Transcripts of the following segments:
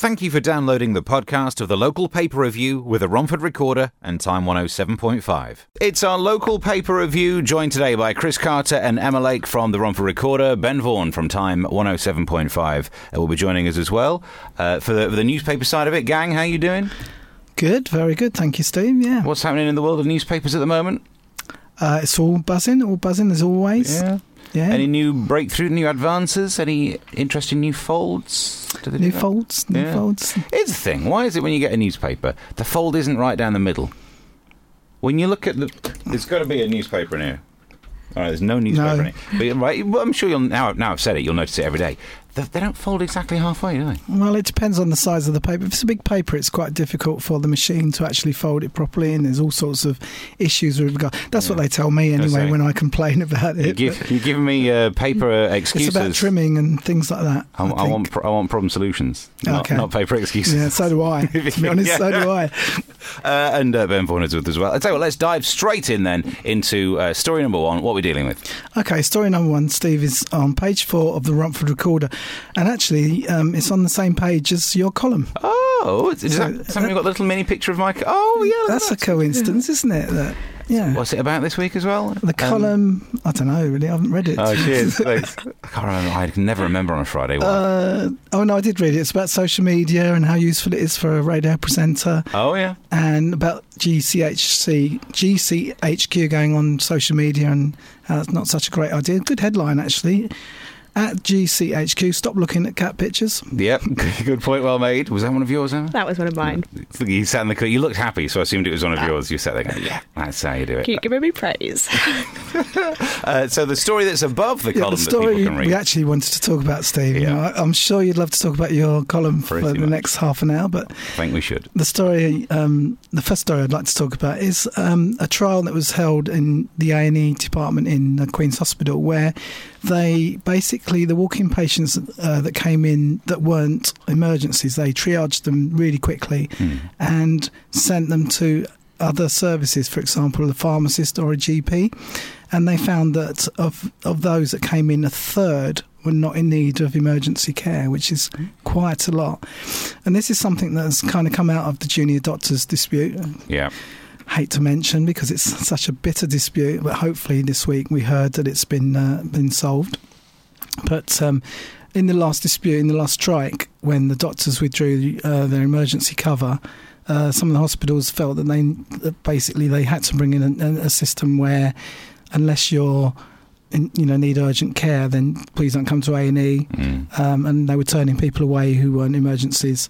Thank you for downloading the podcast of the local paper review with a Romford Recorder and Time 107.5. It's our local paper review, joined today by Chris Carter and Emma Lake from the Romford Recorder, Ben Vaughan from Time 107.5 uh, will be joining us as well. Uh, for, the, for the newspaper side of it, gang, how you doing? Good, very good. Thank you, Steve. Yeah. What's happening in the world of newspapers at the moment? Uh, it's all buzzing, all buzzing as always. Yeah. Yeah. Any new breakthrough, new advances? Any interesting new folds? New folds, new Yeah. folds. Here's the thing. Why is it when you get a newspaper, the fold isn't right down the middle? When you look at the, there's got to be a newspaper in here. All right, there's no newspaper No. in it. But right, well, I'm sure you'll now. Now I've said it, you'll notice it every day. They, don't fold exactly halfway, do they? Well, it depends on the size of the paper. If it's a big paper, it's quite difficult for the machine to actually fold it properly, and there's all sorts of issues with regard. That's what they tell me anyway when I complain about You it. give, you're giving me uh, paper uh, excuses. it's about trimming and things like that. I, I, I want I want problem solutions, not, Okay. not paper excuses. Yeah, so do I. To be honest, so do I. Uh, and uh, Ben Vaughan is with us as well. I tell you what, let's dive straight in then into uh, story number one. What we're dealing with. Okay, story number one, Steve, is on page four of the Romford Recorder, and actually, um, it's on the same page as your column. Oh, is So- that something got the little mini picture of Mike? Oh, yeah, at That's a coincidence, isn't it? That yeah. What's it about this week as well? The Um, column, I don't know, really. I haven't read it. oh, cheers. Thanks. I can't remember. I can never remember on a Friday. What? Uh, oh no, I did read it. It's about social media and how useful it is for a radio presenter, oh, yeah. and about GCHC, GCHQ going on social media, and how it's not such a great idea. Good headline actually. At GCHQ, stop looking at cat pictures. Yep. Good point. Well made. Was that one of yours, Emma? That was one of mine. You sat in the. You looked happy, so I assumed it was one of yours. You sat there going, "Yeah, that's how you do it." Keep giving me praise. Uh, so the story that's above the Yeah, column the that people story can read. we actually wanted to talk about, Steve. You know, I, I'm sure you'd love to talk about your column Pretty for the much. next half an hour, but I think we should. The story, um, the first story I'd like to talk about is um, a trial that was held in the A and E department in uh, Queen's Hospital, where they basically the walk-in patients uh, that came in that weren't emergencies, they triaged them really quickly Hmm. and sent them to other services, for example, a pharmacist or a GP, and they found that of of those that came in, a third were not in need of emergency care, which is quite a lot. And this is something that's kind of come out of the junior doctors dispute. Yeah. Hate to mention because it's such a bitter dispute, but hopefully this week we heard that it's been uh, been solved. But um, in the last dispute, in the last strike, when the doctors withdrew uh, their emergency cover, uh, some of the hospitals felt that they that basically they had to bring in a, a system where, unless you're in, you know need urgent care, then please don't come to A and E. Mm. Um, and they were turning people away who weren't emergencies.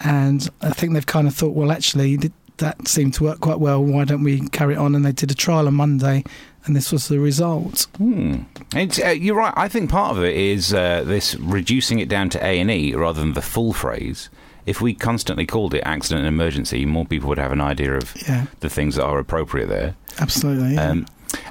And I think they've kind of thought, well, actually, that seemed to work quite well. Why don't we carry it on? And they did a trial on Monday, and this was the result. Hmm. It's, uh, you're right. I think part of it is uh, this reducing it down to A and E rather than the full phrase. If we constantly called it accident and emergency, more people would have an idea of Yeah, the things that are appropriate there. absolutely. Yeah. Um,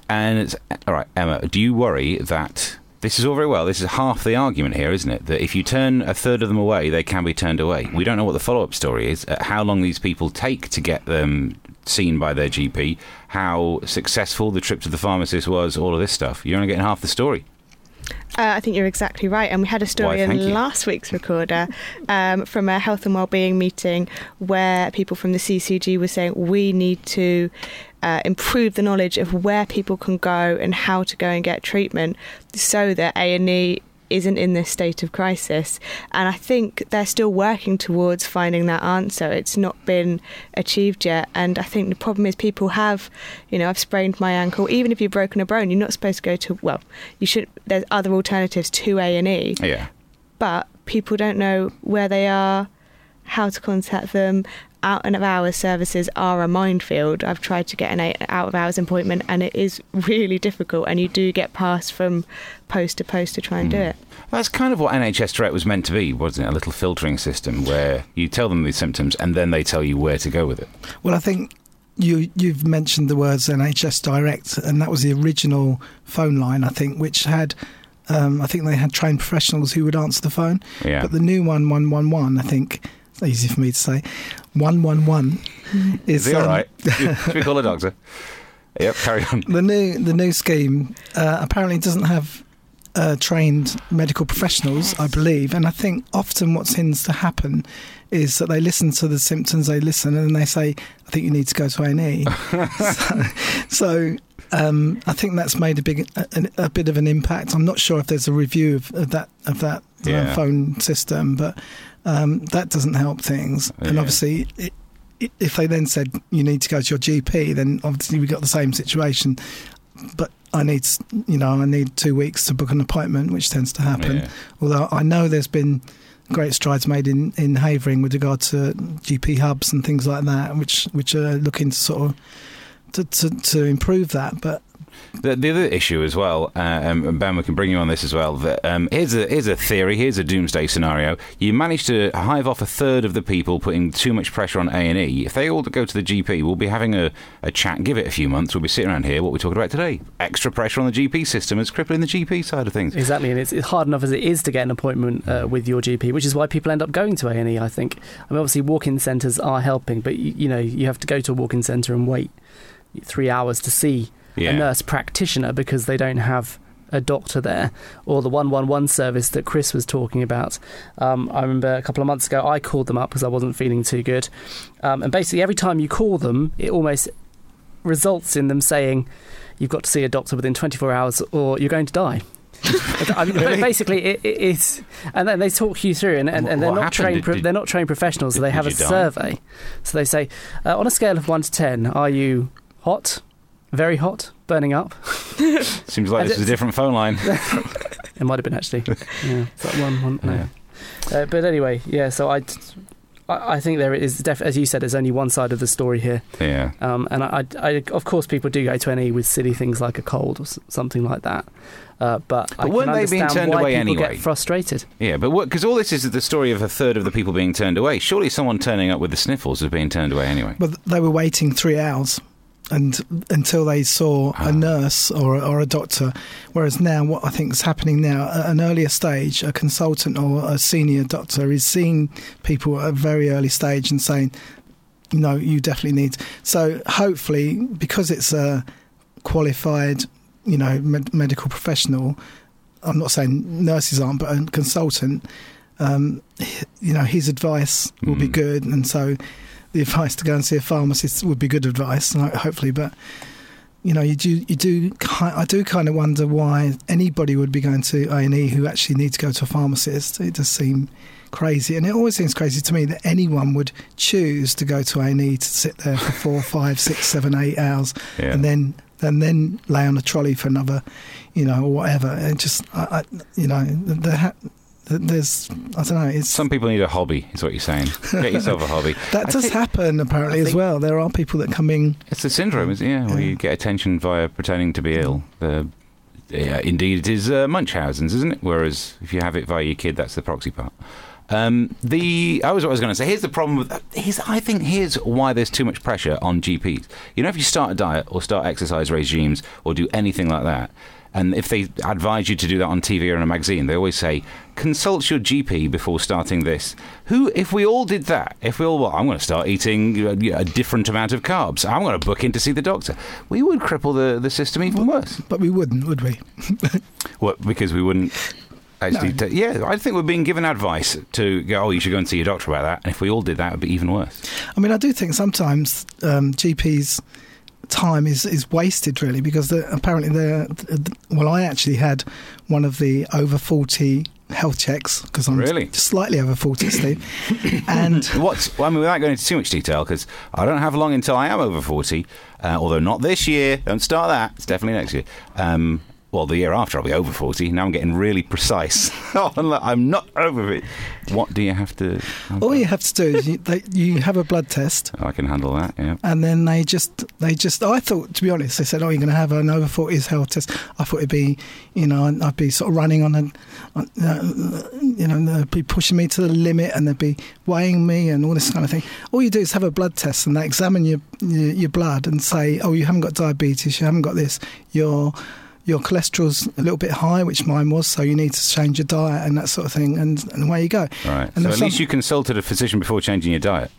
and it's, all right, Emma, do you worry that this is all very well? This is half the argument here, isn't it? That if you turn a third of them away, they can be turned away. We don't know what the follow-up story is. Uh, how long these people take to get them seen by their GP? How successful the trip to the pharmacist was? All of this stuff. You're only getting half the story. Uh, I think you're exactly right. And we had a story Why, in you. last week's recorder um, from a health and wellbeing meeting where people from the CCG were saying we need to uh, improve the knowledge of where people can go and how to go and get treatment so that A&E isn't in this state of crisis. And I think they're still working towards finding that answer. It's not been achieved yet. And I think the problem is people have, you know, I've sprained my ankle. Even if you've broken a bone, you're not supposed to go to, well, you should, there's other alternatives to A&E Yeah. but people don't know where they are, how to contact them. Out and of hours services are a minefield. I've tried to get an eight out of hours appointment and it is really difficult, and you do get passed from post to post to try and do it. That's kind of what NHS Direct was meant to be, wasn't it? A little filtering system where you tell them the symptoms and then they tell you where to go with it. well, I think you you've mentioned the words NHS Direct, and that was the original phone line, I think, which had. Um, I think they had trained professionals who would answer the phone. Yeah. But the new one, one one one, I think it's easy for me to say, one one one Is is he all um, right? Should we call a doctor? Yep, carry on. the new the new scheme uh, apparently doesn't have uh, trained medical professionals, I believe, and I think often what tends to happen is that they listen to the symptoms, they listen, and they say, "I think you need to go to A and E." So, so um, I think that's made a big, a, a, bit of an impact. I'm not sure if there's a review of, of that of that uh, Yeah. phone system, but um, that doesn't help things. And obviously, it, i if they then said you need to go to your GP, then obviously we got the same situation. But I need, you know, I need two weeks to book an appointment, which tends to happen. Yeah. Although I know there's been great strides made in, in Havering with regard to GP hubs and things like that, which which are looking to sort of to, to, to improve that. But The, the other issue as well, uh, um, Ben, we can bring you on this as well. That um, here's a here's a theory. Here's a doomsday scenario. You manage to hive off a third of the people, putting too much pressure on A and E. If they all go to the GP, we'll be having a, a chat. Give it a few months. We'll be sitting around here. What we're talking about today: extra pressure on the GP system is crippling the GP side of things. Exactly, and it's, it's hard enough as it is to get an appointment uh, with your GP, which is why people end up going to A and E. I think. I mean, obviously, walk-in centres are helping, but you, you know, you have to go to a walk-in centre and wait three hours to see Yeah. a nurse practitioner because they don't have a doctor there, or the 111 service that Chris was talking about. Um, I remember a couple of months ago, I called them up because I wasn't feeling too good, um, and basically every time you call them, it almost results in them saying. You've got to see a doctor within 24 hours, or you're going to die. I mean, Really? basically, it, it is, and then they talk you through, and, and, and they're What not happened? trained. Did- they're not trained professionals, so they have a die? survey. So they say, uh, on a scale of one to ten, are you hot, very hot, burning up? Seems like And this is a different phone line. It might have been actually. Yeah, is that one? one no. Yeah. Uh, but anyway, yeah. So I, I, I think there is, def- as you said, there's only one side of the story here. Yeah. Um, and I, I, I, of course, people do go to A&E with silly things like a cold or something like that. Uh, but I But weren't can they being turned why away people anyway? get frustrated. Yeah, but because all this is the story of a third of the people being turned away. Surely someone turning up with the sniffles is being turned away anyway. but they were waiting three hours. And until they saw Ah. a nurse or a, or a doctor, whereas now what I think is happening now at an earlier stage, a consultant or a senior doctor is seeing people at a very early stage and saying, "No, you definitely need." So hopefully, because it's a qualified, you know, med- medical professional, I'm not saying nurses aren't, but a consultant, um, you know, his advice will be Mm. good, and so the advice to go and see a pharmacist would be good advice, hopefully. But you know, you do, you do, ki- I do kind of wonder why anybody would be going to A and E who actually need to go to a pharmacist. It does seem crazy, and it always seems crazy to me that anyone would choose to go to A and E to sit there for four, five, six, seven, eight hours, Yeah. and then and then lay on a trolley for another, you know, or whatever. And just, I, I, you know, the, there's, I don't know, it's Some people need a hobby, is what you're saying. Get yourself a hobby. that I does think- happen apparently as well. There are people that come in. It's a syndrome, isn't it? Yeah, where Yeah. you get attention via pretending to be ill. The, yeah, indeed, it is uh, Munchausen's, isn't it? Whereas if you have it via your kid, that's the proxy part. Um, the I was what I was going to say. Here's the problem with here's I think here's why there's too much pressure on GPs. You know, if you start a diet or start exercise regimes or do anything like that, and if they advise you to do that on TV or in a magazine, they always say consult your GP before starting this. Who, if we all did that, if we all, well, I'm going to start eating uh, a different amount of carbs. I'm going to book in to see the doctor. We would cripple the, the system even worse. But we wouldn't, would we? What? Because we wouldn't actually. No. ta- yeah, I think we're being given advice to go. Oh, you should go and see your doctor about that. And if we all did that, it'd be even worse. I mean, I do think sometimes um, GPs' time is, is wasted really because the, apparently they're. Well, I actually had one of the over 40 health checks because I'm Really? slightly over 40, Steve. and What's? Well, I mean, without going into too much detail, because I don't have long until I am over forty. Uh, although not this year. Don't start that. It's definitely next year. Um, well, the year after I'll be over forty. Now I'm getting really precise. I'm not over it. What do you have to? all you have to do is you, they, you have a blood test. I can handle that. Yeah. And then they just, they just. I thought, to be honest, they said, "Oh, you're going to have an over 40s health test." I thought it'd be, you know, I'd be sort of running on, an, on uh, you know, they'd be pushing me to the limit, and they'd be weighing me and all this kind of thing. All you do is have a blood test, and they examine your your, your blood and say, "Oh, you haven't got diabetes, you haven't got this, your your cholesterol's a little bit high, which mine was, so you need to change your diet and that sort of thing." And and away you go. Right. And so at least you consulted a physician before changing your diet.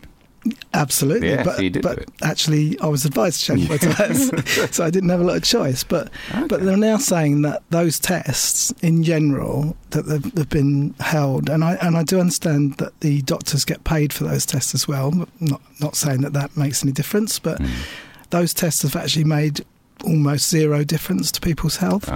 Absolutely, Yeah, but, so but actually, I was advised to change my tyres, so I didn't have a lot of choice. But but they're now saying that those tests, in general, that they've, they've been held, and I and I do understand that the doctors get paid for those tests as well. Not not saying that that makes any difference, but Mm. those tests have actually made almost zero difference to people's health.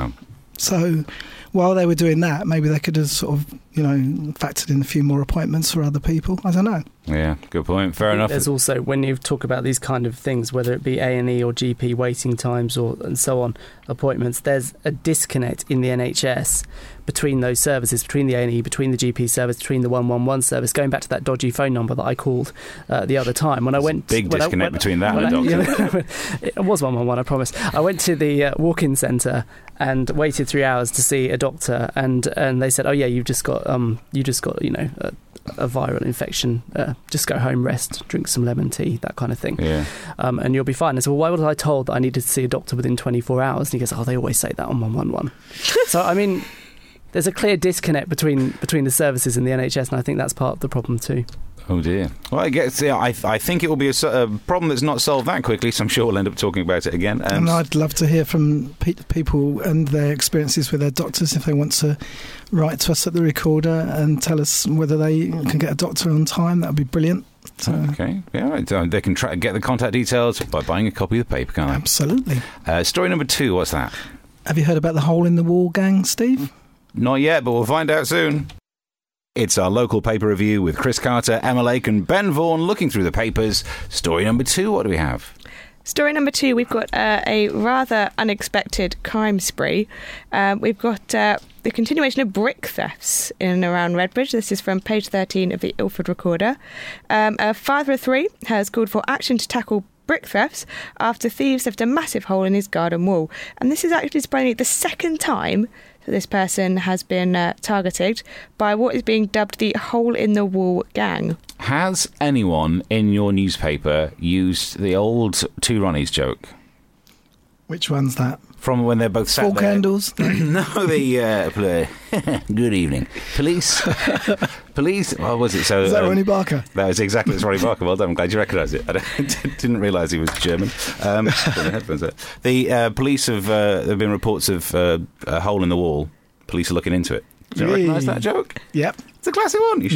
So while they were doing that, maybe they could have sort of you know factored in a few more appointments for other people. I don't know. Yeah, good point. Fair enough. There's also when you talk about these kind of things, whether it be A and E or GP waiting times or and so on appointments. There's a disconnect in the NHS between those services, between the A and E, between the GP service, between the one one one service. Going back to that dodgy phone number that I called uh, the other time when I There's a went. big when I- disconnect when- between that and a I- doctor. yeah, it was one one one. I promise. I went to the uh, walk-in centre and waited three hours to see a doctor, and and they said, "Oh yeah, you've just got um, you just got you know." A, a viral infection, uh, just go home, rest, drink some lemon tea, that kind of thing Yeah. um, and you'll be fine. I said, well, why was I told that I needed to see a doctor within 24 hours? And he goes, oh, they always say that on 111. so, I mean, there's a clear disconnect between between the services and the NHS, and I think that's part of the problem too. Oh dear. Well, I guess yeah, I I think it will be a problem that's not solved that quickly. So I'm sure we'll end up talking about it again. Um, and I'd love to hear from pe- people and their experiences with their doctors if they want to write to us at the recorder and tell us whether they can get a doctor on time. That would be brilliant. So, Okay, yeah. They can try get the contact details by buying a copy of the paper, can't absolutely. Uh, story number two. What's that? Have you heard about the hole in the wall gang, Steve? Not yet, but we'll find out soon. It's our local paper review with Chris Carter, Emma Lake, and Ben Vaughan looking through the papers. Story number two. What do we have? Story number two, we've got uh, a rather unexpected crime spree. Um, we've got uh, the continuation of brick thefts in and around Redbridge. This is from page 13 of the Ilford Recorder. Um, a father of three has called for action to tackle brick thefts after thieves left a massive hole in his garden wall. And this is actually surprisingly the second time that this person has been uh, targeted by what is being dubbed the hole in the wall gang. Has anyone in your newspaper used the old two Ronnies joke Which one's that? From when they're both sat Four there? candles. no, the uh, good evening, police, police. What was it? So Is that um, Ronnie Barker? That was exactly it's Ronnie Barker. Well done. I'm glad you recognised it. I didn't realise he was German. Um, put my headphones up. the uh, police have. Uh, there have been reports of uh, a hole in the wall. Police are looking into it. Do you recognise that joke? Yep. It's a classic one. You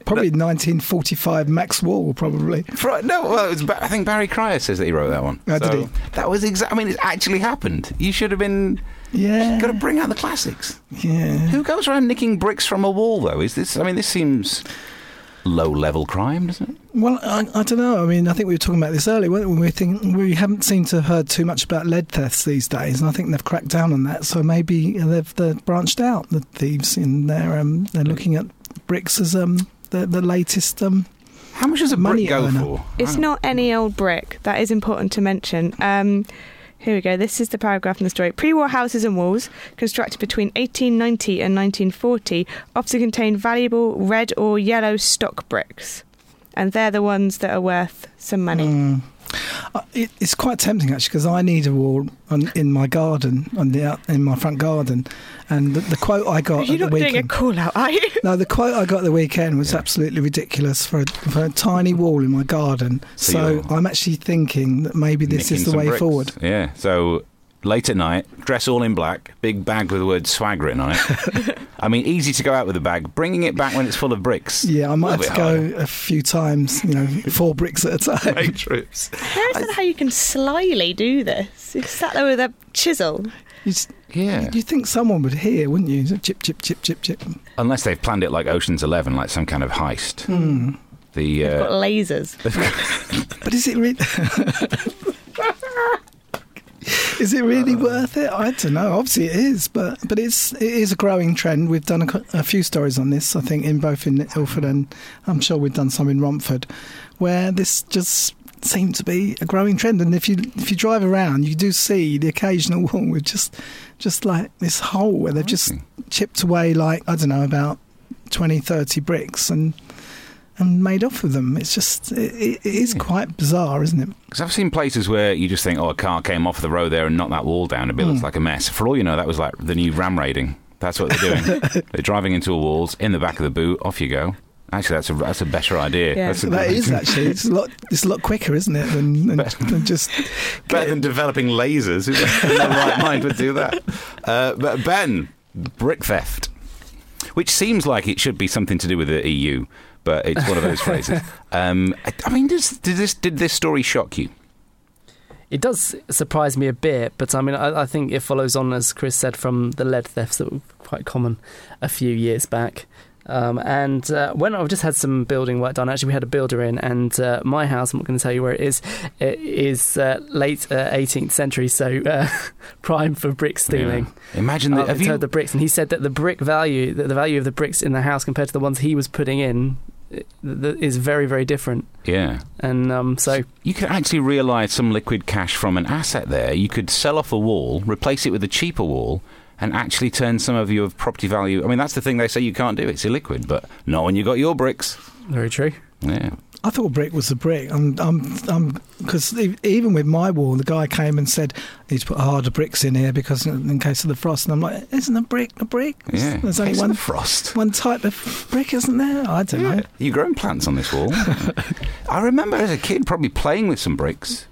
should do it. 19, probably 1945 Max Wall, probably. Fr- no, well, was I think Barry Cryer says that he wrote that one. Oh, did he? That was exactly. I mean, it actually happened. You should have been. Yeah. Got to bring out the classics. yeah. Who goes around nicking bricks from a wall, though? Is this? I mean, this seems low-level crime, doesn't it? Well, I, I don't know. I mean, I think we were talking about this earlier. weren't We we think we haven't seemed to have heard too much about lead thefts these days, and I think they've cracked down on that. So maybe they've, they've branched out. The thieves in there, um, they're looking at bricks as um, the the latest. Um, How much does a Money brick go earner. for? It's not any old brick. That is important to mention. Um, here we go. This is the paragraph in the story. Pre war houses and walls, constructed between 1890 and 1940, often contain valuable red or yellow stock bricks. And they're the ones that are worth some money. mm. Uh, it, it's quite tempting actually because I need a wall on, in my garden, on the in my front garden, and the, the quote I got You're at not the doing a weekend. call out, are you? no, the quote I got at the weekend was Yeah. absolutely ridiculous for a, for a tiny wall in my garden. So So, I'm actually thinking that maybe this is the way bricks. forward. Yeah. So late at night, dress all in black, big bag with the word swag written on it. I mean, easy to go out with a bag. Bringing it back when it's full of bricks. Yeah, I might have to bit go a few times, you know, four bricks at a time. Make trips. How is that how you can slyly do this? You sat there with a chisel. You just- Yeah. You'd think someone would hear, wouldn't you? Chip, chip, chip, chip, chip. Unless they've planned it like Ocean's Eleven, like some kind of heist. Hmm. The They've got uh, lasers. But is it really? is it really uh, worth it? I don't know. Obviously, it is, but but it's it is a growing trend. We've done a, a few stories on this. I think in both in Ilford and I'm sure we've done some in Romford, where this just seemed to be a growing trend. And if you if you drive around, you do see the occasional wall with just just like this hole where they've just chipped away like I don't know about 20, 30 bricks and and made off with them. It's just it, it is Yeah. quite bizarre, isn't it? Because I've seen places where you just think, oh, a car came off the road there and knocked that wall down. It looks Mm. like a mess. For all you know, that was like the new ram raiding. That's what they're doing. they're driving into a walls in the back of the boot. Off you go. Actually, that's a that's a better idea. Yeah. That's a That good- actually it's a lot. It's a lot quicker, isn't it, than, than, than just better than developing lasers. Who in their right mind would do that? Uh, but Ben, brick theft, which seems like it should be something to do with the EU, but it's one of those phrases. Um, I, I mean, does, did this did this story shock you? It does surprise me a bit, but I mean, I, I think it follows on, as Chris said, from the lead thefts that were quite common a few years back. Um, and uh, when I've just had some building work done, actually, we had a builder in, and uh, my house, I'm not going to tell you where it is, it is uh, late uh, 18th century, so uh, prime for brick stealing. Yeah. Imagine that. Uh, have you, the bricks, and he said that the brick value, that the value of the bricks in the house compared to the ones he was putting in, uh, th- th- is very, very different. yeah. And um, so, You could actually realise some liquid cash from an asset there. You could sell off a wall, replace it with a cheaper wall, and actually turn some of your property value. I mean, that's the thing they say you can't do. It's illiquid, but not when you got your bricks. very true. Yeah. I thought brick was a brick. I'm, I'm, I'm, because even with my wall, the guy came and said, "You need to put harder bricks in here because in case of the frost." And I'm like, "Isn't a brick a brick? Yeah. There's only one the frost. one type of brick, isn't there? I don't know." You growing plants on this wall? I remember as a kid probably playing with some bricks.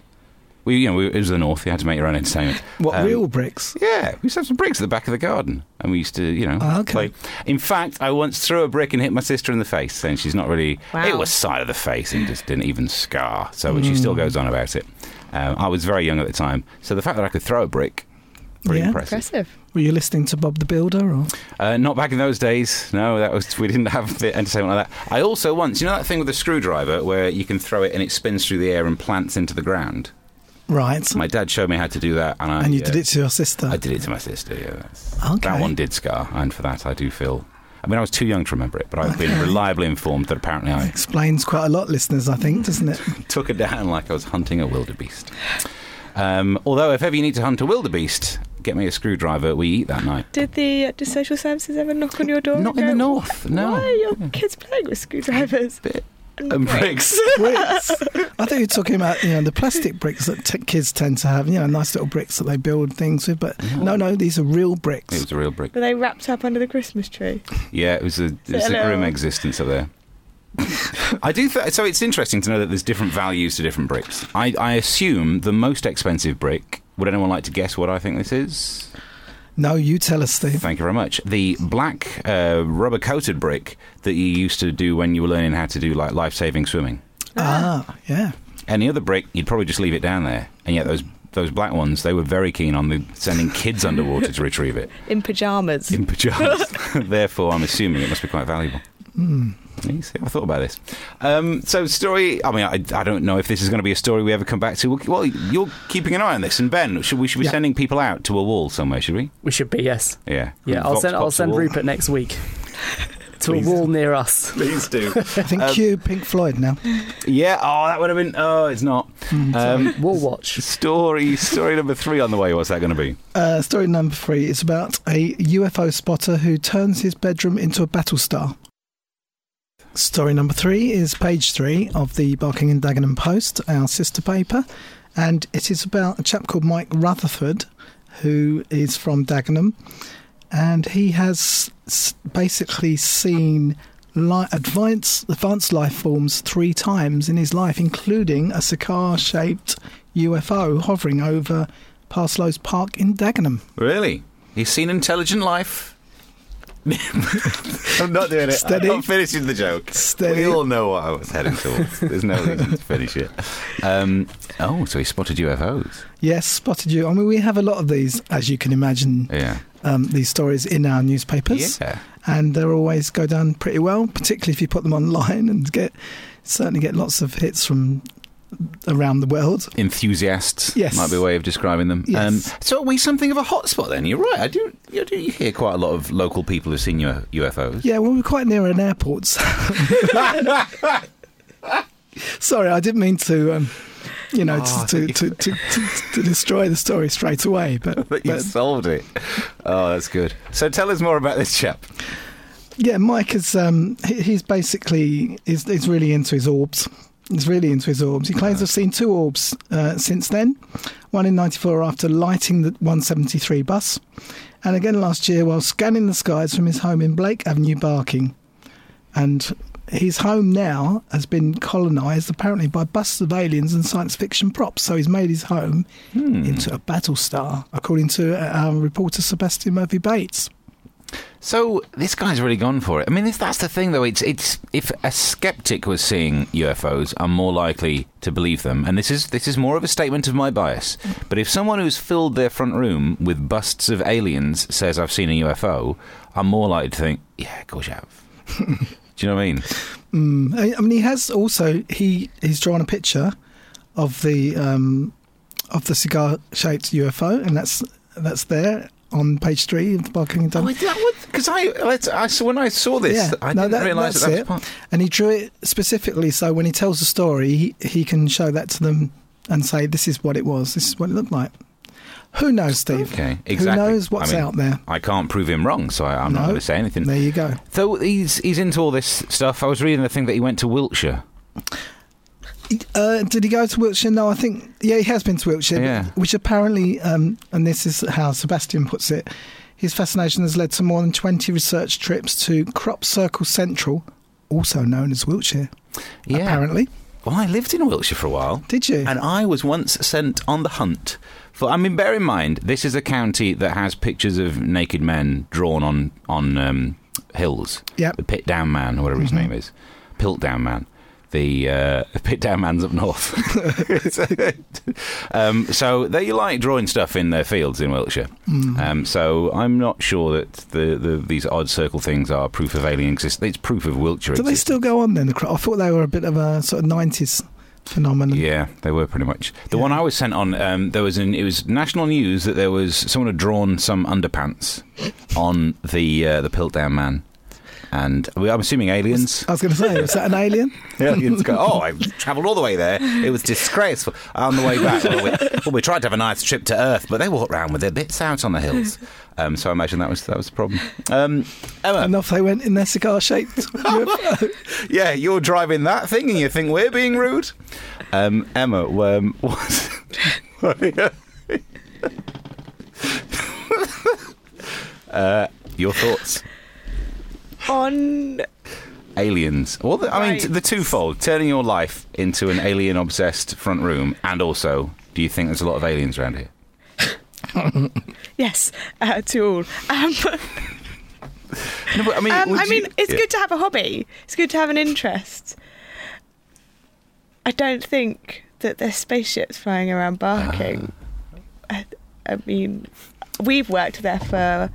We, you know, we, it was the north. You had to make your own entertainment. What Um, real bricks? Yeah, we used to have some bricks at the back of the garden, and we used to, you know, Oh, okay. play. In fact, I once threw a brick and hit my sister in the face, and she's not really. Wow. It was side of the face and just didn't even scar. So she still Mm. goes on about it. Um, I was very young at the time, so the fact that I could throw a brick, pretty Yeah. impressive. Impressive. Were you listening to Bob the Builder? Or Uh, not back in those days. No, that was we didn't have the entertainment like that. I also once, you know, that thing with a screwdriver where you can throw it and it spins through the air and plants into the ground. Right? My dad showed me how to do that, and I and you uh, did it to your sister. I did it to my sister. Yeah, that's, Okay. that one did scar, and for that I do feel. I mean, I was too young to remember it, but I've been reliably informed that apparently I Explains quite a lot, listeners. I think, doesn't it? took it down like I was hunting a wildebeest. Um, although, if ever you need to hunt a wildebeest, get me a screwdriver. We eat that night. Did the did social services ever knock on your door? Not and in the north, no. Why are your kids playing with screwdrivers Bit- and, and bricks? bricks. I think you're talking about you know the plastic bricks that t- kids tend to have. You know, nice little bricks that they build things with. But no, no, these are real bricks. It was a real brick. Were they wrapped up under the Christmas tree? Yeah, it was a, it was a Hello. grim existence up there. I do. Th- so it's interesting to know that there's different values to different bricks. I, I assume the most expensive brick. Would anyone like to guess what I think this is? No, you tell us, Steve. Thank you very much. The black uh, rubber coated brick that you used to do when you were learning how to do like life saving swimming. Ah, yeah. Any other brick, you'd probably just leave it down there. And yet those those black ones, they were very keen on the, sending kids underwater to retrieve it In pajamas. in pajamas. Therefore, I'm assuming it must be quite valuable. Hmm. You see, I thought about this. Um, so, story. I mean, I, I don't know if this is going to be a story we ever come back to. Well, you're keeping an eye on this, and Ben, should we should be Yeah. sending people out to a wall somewhere? Should we? We should be, yes. Yeah. Yeah, I'll Vox send, I'll send. Rupert next week to Please. a wall near us. Please do. I think Um, cue Pink Floyd now. yeah. Oh, that would have been. Oh, it's not. Um, Wall watch. story. Story number three on the way. What's that going to be? Uh, story number three is about a UFO spotter who turns his bedroom into a battle star. Story number three is page three of the Barking and Dagenham Post, our sister paper, and it is about a chap called Mike Rutherford, who is from Dagenham, and he has basically seen li- advanced, advanced life forms three times in his life, including a cigar-shaped UFO hovering over Parsloes Park in Dagenham. Really? He's seen intelligent life. I'm not doing it. Steady. I'm not finishing the joke. Steady. We all know what I was heading towards. There's no reason to finish it. Um, oh, so he spotted UFOs. Yes, spotted you. I mean, we have a lot of these, as you can imagine, Yeah. um, these stories in our newspapers, Yeah. and they always go down pretty well, particularly if you put them online and get certainly get lots of hits from around the world. Enthusiasts Yes. might be a way of describing them. Yes. Um, so are we something of a hotspot then? You're right. I do. You do hear quite a lot of local people who've seen U- UFOs. Yeah, well, we're quite near an airport. so- Sorry, I didn't mean to. Um, you know, Oh, to, to, to, to, to destroy the story straight away, but, But you but solved it. Oh, that's good. So tell us more about this chap. Yeah, Mike is. Um, he, he's basically is is really into his orbs. He's really into his orbs. He claims to have seen two orbs uh, since then. One in '94 after lighting the 173 bus, and again last year while scanning the skies from his home in Blake Avenue, Barking. And his home now has been colonised apparently by busts of aliens and science fiction props. So he's made his home Hmm. into a battle star, according to uh, reporter Sebastian Murphy Bates. So this guy's really gone for it. I mean, this, that's the thing, though. It's it's if a skeptic was seeing UFOs, I'm more likely to believe them. And this is this is more of a statement of my bias. But if someone who's filled their front room with busts of aliens says I've seen a UFO, I'm more likely to think, yeah, of course you have. Do you know what I mean? Mm, I I mean, he has also he he's drawn a picture of the um, of the cigar-shaped UFO, and that's that's there on page three of the Barking Oh, Dun. because I, let's- I saw when I saw this, Yeah, I no, didn't that- realise that, that it. part. And he drew it specifically so when he tells the story, he, he can show that to them and say, "This is what it was. This is what it looked like." Who knows, Steve? Okay, exactly. Who knows what's I mean, out there? I can't prove him wrong, so I, I'm not going to say anything. There you go. So he's he's into all this stuff. I was reading the thing that he went to Wiltshire. Uh, did he go to Wiltshire? No, I think yeah, he has been to Wiltshire. Yeah. Which apparently, um, and this is how Sebastian puts it, his fascination has led to more than twenty research trips to Crop Circle Central, also known as Wiltshire. Yeah. Apparently, Well, I lived in Wiltshire for a while, did you? and I was once sent on the hunt for. I mean, bear in mind, this is a county that has pictures of naked men drawn on on um, hills. Yep. The Pit Down Man, or whatever his name is, Piltdown Man. The uh, Pit Down Man's up north. um, so they like drawing stuff in their fields in Wiltshire. Um, so I'm not sure that the, the these odd circle things are proof of alien existence. It's proof of Wiltshire Do they still go on then? I thought they were a bit of a sort of nineties phenomenon. Yeah, they were pretty much. The Yeah. one I was sent on, um, there was an, it was national news that there was someone had drawn some underpants on the uh, the Piltdown man, and we- I'm assuming aliens. I was going to say, was that an alien? aliens go, oh, I travelled all the way there. It was disgraceful. On the way back, well we, well, we tried to have a nice trip to Earth, but they walked around with their bits out on the hills. Um, so I imagine that was that was the problem. Um, Emma, And off they went in their cigar-shaped. Yeah, you're driving that thing, and you think we're being rude. Um, Emma, um, what? uh, your thoughts? On Aliens. Well, the, I mean, the twofold: turning your life into an alien-obsessed front room, and also, do you think there's a lot of aliens around here? yes, uh, to all. Um, No, but I mean, um, I you- mean, it's yeah. good to have a hobby. It's good to have an interest. I don't think that there's spaceships flying around Barking. Ah. I, I mean, we've worked there for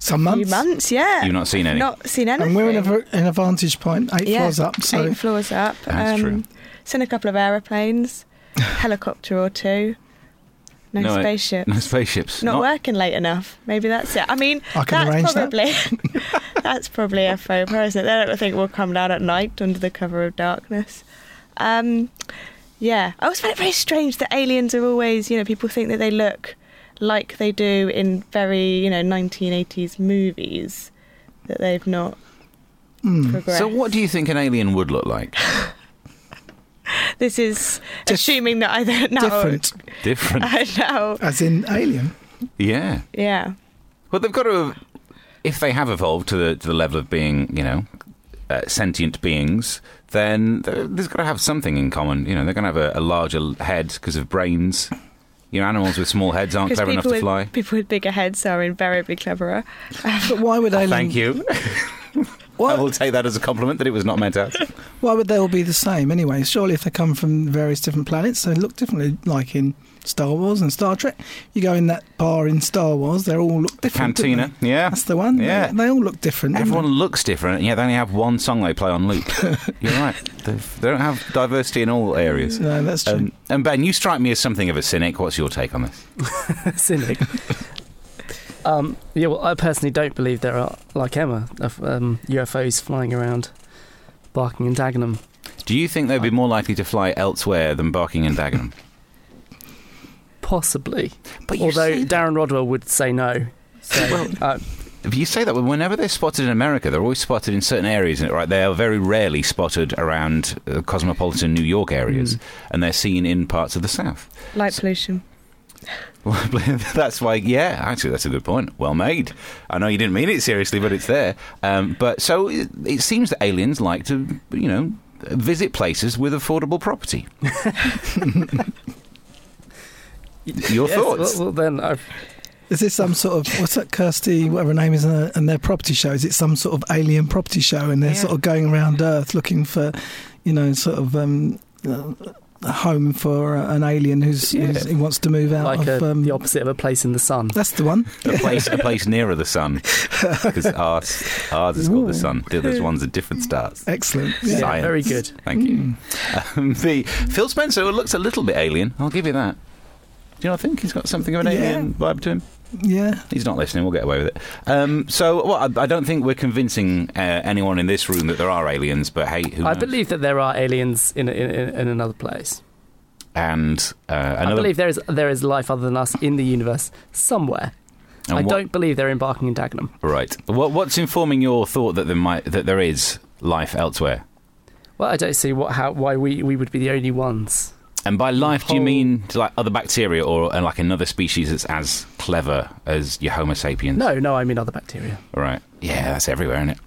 Some a few months. months. Yeah, You've not seen any. not seen anything. And we're in a, in a vantage point, eight yeah, floors up. So eight floors up. That's true. Seen a couple of aeroplanes, helicopter or two. No, No, spaceships. No spaceships. not, working late enough. Maybe that's it. I mean, I can that's arrange that. probably that's probably a faux pas, isn't it? They don't think we'll come down at night under the cover of darkness. Um, yeah, I always find it very strange that aliens are always, you know, people think that they look like they do in very, you know, 1980s movies. That they've not Mm. progressed. So, what do you think an alien would look like? This is Dif- assuming that I don't know. different, Different. I know. as in alien. Yeah. Yeah. Well, they've got to, have, if they have evolved to the to the level of being, you know, uh, sentient beings, then there- there's got to have something in common. You know, they're going to have a, a larger head because of brains. You know, animals with small heads aren't clever enough people to with, fly. people with bigger heads are invariably cleverer. Um, but why would alien? Thank you. I will take that as a compliment that it was not meant as. why would they all be the same anyway? Surely, if they come from various different planets, they look differently. Like in Star Wars and Star Trek, you go in that bar in Star Wars, they all look different. don't Cantina, they? yeah. That's the one. Yeah. They, they all look different. Everyone looks different, Yeah, they only have one song they play on loop. You're right. They've, they don't have diversity in all areas. No, that's true. Um, and Ben, you strike me as something of a cynic. What's your take on this? cynic. um, yeah, well, I personally don't believe there are, like Emma, of, um, UFOs flying around Barking and Dagenham. Do you think they'd be more likely to fly elsewhere than Barking and Dagenham? Possibly. But Although say, Darren Rodwell would say no. So, uh, if you say that, whenever they're spotted in America, they're always spotted in certain areas, right? They are very rarely spotted around uh, cosmopolitan New York areas, Hmm. and they're seen in parts of the South. Light pollution. that's why, yeah, actually, that's a good point. Well made. I know you didn't mean it seriously, but it's there. Um, but so it, it seems that aliens like to, you know, visit places with affordable property. Your Yes, thoughts? Well, well then, I've, Is this some sort of what's that Kirsty, whatever her name is, and, and their property show? Is it some sort of alien property show, and they're Yeah. sort of going around Earth looking for, you know, sort of um, uh, a home for uh, an alien who's, Yeah. who's who wants to move out like of. a, um, the opposite of a place in the sun. that's the one. a place, a place nearer the sun, because ours, ours is called the sun. The other ones are different stars. Excellent. Yeah, Yeah. Science. very good. Thank you. Um, the Phil Spencer looks a little bit alien. I'll give you that. Do you not think he's got something of an Yeah. alien vibe to him? yeah. He's not listening. We'll get away with it. Um, so, well, I, I don't think we're convincing uh, anyone in this room that there are aliens. But hey, who I knows? believe that there are aliens in in, in, in another place. And uh, I believe there is there is life other than us in the universe somewhere. and I what- don't believe they're embarking in Dagenham. Right. What, what's informing your thought that there might that there is life elsewhere? Well, I don't see what how why we, we would be the only ones. And by life, do you mean like other bacteria or uh, like another species that's as clever as your Homo sapiens? No, no, I mean other bacteria. Right. Yeah, that's everywhere, isn't it?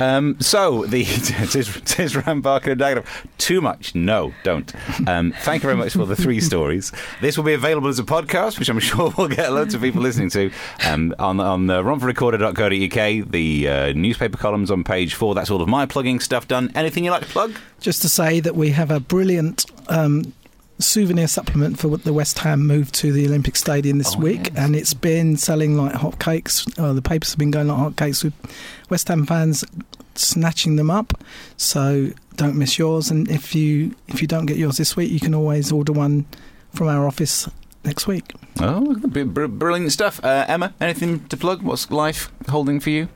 Um, so the Tis, Tis Ram Barker and Dagenham. Too much? No, don't. Um, thank you very much for the three stories. This will be available as a podcast, which I'm sure we'll get loads of people listening to um, on on uh, romfordrecorder.co.uk. The uh, newspaper columns on page four. That's all of my plugging stuff done. Anything you like to plug? Just to say that we have a brilliant um, souvenir supplement for the West Ham move to the Olympic Stadium this Oh, week, yes. and it's been selling like hotcakes. Uh, the papers have been going like hotcakes with West Ham fans snatching them up. So don't miss yours, and if you if you don't get yours this week, you can always order one from our office next week. Oh, br- br- brilliant stuff. Uh, Emma, anything to plug? What's life holding for you?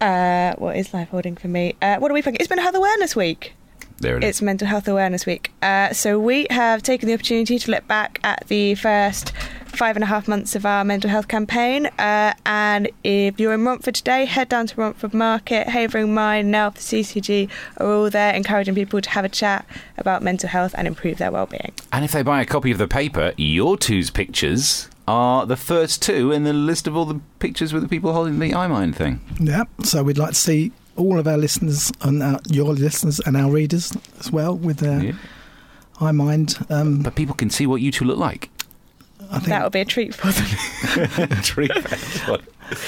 Uh, what is life holding for me? Uh, what are we plugging? It's Mental Health Awareness Week. There it is. It's Mental Health Awareness Week. Uh, so we have taken the opportunity to look back at the first five and a half months of our mental health campaign. Uh, and if you're in Romford today, head down to Romford Market. Havering Mind, now the CCG are all there, encouraging people to have a chat about mental health and improve their well-being. And if they buy a copy of the paper, your two's pictures are the first two in the list of all the pictures with the people holding the iMind thing. Yeah. So we'd like to see all of our listeners and our, your listeners and our readers as well with their Yeah. iMind. Um, But people can see what you two look like. I think That will be a treat for them. Tree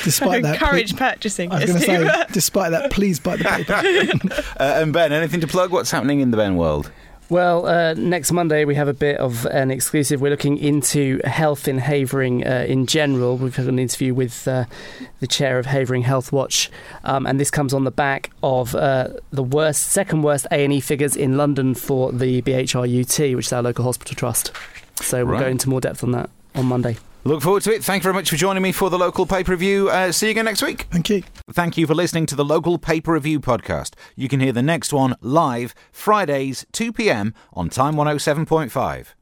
despite that, encourage ple- purchasing. I was going to say, despite that, please buy the paper. uh, and Ben, anything to plug? What's happening in the Ben world? Well, uh, next Monday we have a bit of an exclusive. We're looking into health in Havering uh, in general. We've had an interview with uh, the chair of Havering Health Watch, um, and this comes on the back of uh, the worst, second worst A and E figures in London for the BHRUT, which is our local hospital trust. So we'll go into more depth on that on Monday. Look forward to it. Thank you very much for joining me for the local paper review. Uh, see you again next week. Thank you. Thank you for listening to the local paper review podcast. You can hear the next one live Fridays 2 p.m. on Time 107.5.